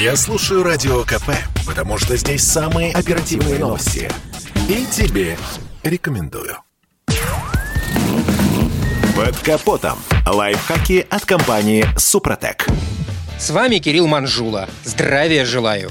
Я слушаю Радио КП, потому что здесь самые оперативные новости. И тебе рекомендую. Под капотом. Лайфхаки от компании «Супротек». С вами Кирилл Манжула. Здравия желаю.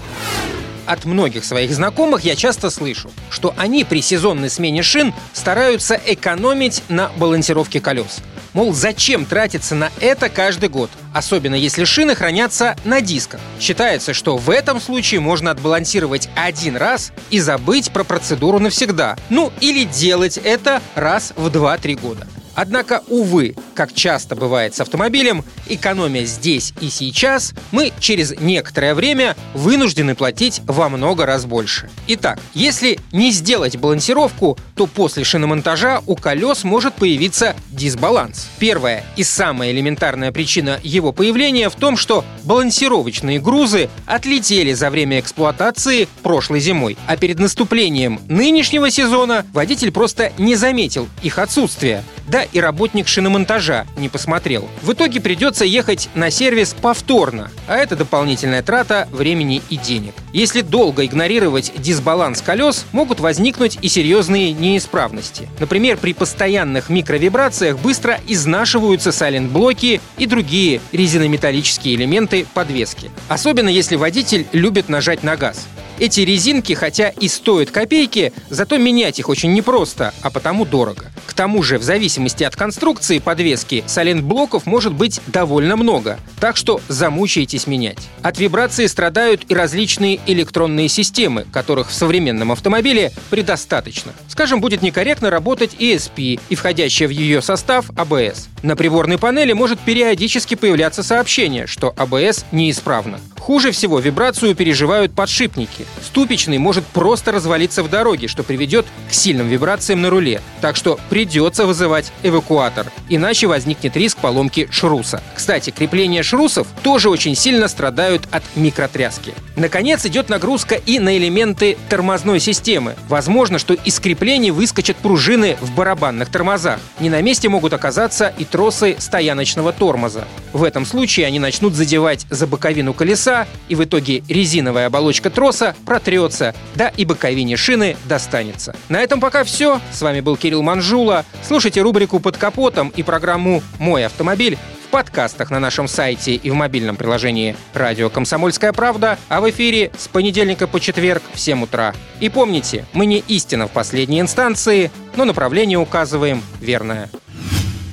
От многих своих знакомых я часто слышу, что они при сезонной смене шин стараются экономить на балансировке колес. Мол, зачем тратиться на это каждый год? Особенно если шины хранятся на дисках. Считается, что в этом случае можно отбалансировать один раз и забыть про процедуру навсегда. Ну или делать это раз в 2-3 года. Однако, увы, как часто бывает с автомобилем, экономия здесь и сейчас, мы через некоторое время вынуждены платить во много раз больше. Итак, если не сделать балансировку, то после шиномонтажа у колес может появиться дисбаланс. Первая и самая элементарная причина его появления в том, что балансировочные грузы отлетели за время эксплуатации прошлой зимой, а перед наступлением нынешнего сезона водитель просто не заметил их отсутствия. Да и работник шиномонтажа не посмотрел. В итоге придется ехать на сервис повторно, а это дополнительная трата времени и денег. Если долго игнорировать дисбаланс колес, могут возникнуть и серьезные неисправности. Например, при постоянных микровибрациях быстро изнашиваются сайлент-блоки и другие резинометаллические элементы подвески. Особенно если водитель любит нажать на газ. Эти резинки, хотя и стоят копейки, зато менять их очень непросто, а потому дорого. К тому же, в зависимости от конструкции подвески, сайлент-блоков может быть довольно много, так что замучаетесь менять. От вибрации страдают и различные электронные системы, которых в современном автомобиле предостаточно. Скажем, будет некорректно работать ESP и входящая в ее состав ABS. На приборной панели может периодически появляться сообщение, что ABS неисправно. Хуже всего вибрацию переживают подшипники. Ступичный может просто развалиться в дороге, что приведет к сильным вибрациям на руле. Так что придется вызывать эвакуатор, иначе возникнет риск поломки шруса. Кстати, крепления шрусов тоже очень сильно страдают от микротряски. Наконец идет нагрузка и на элементы тормозной системы. Возможно, что из креплений выскочат пружины в барабанных тормозах. Не на месте могут оказаться и тросы стояночного тормоза. В этом случае они начнут задевать за боковину колеса, и в итоге резиновая оболочка троса протрется, да и боковине шины достанется. На этом пока все. С вами был Кирилл Манжула. Слушайте рубрику «Под капотом» и программу «Мой автомобиль» в подкастах на нашем сайте и в мобильном приложении «Радио Комсомольская правда», а в эфире с понедельника по четверг в 7 утра. И помните, мы не истина в последней инстанции, но направление указываем верное.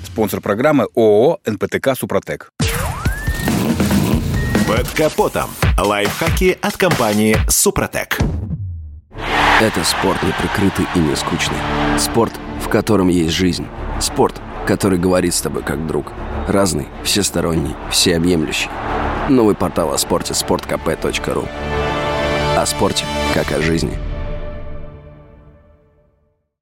Спонсор программы ООО «НПТК Супротек». Под капотом. Лайфхаки от компании «Супротек». Это спорт не прикрытый и не скучный. Спорт, в котором есть жизнь. Спорт, который говорит с тобой как друг. Разный, всесторонний, всеобъемлющий. Новый портал о спорте – sportkp.ru О спорте, как о жизни –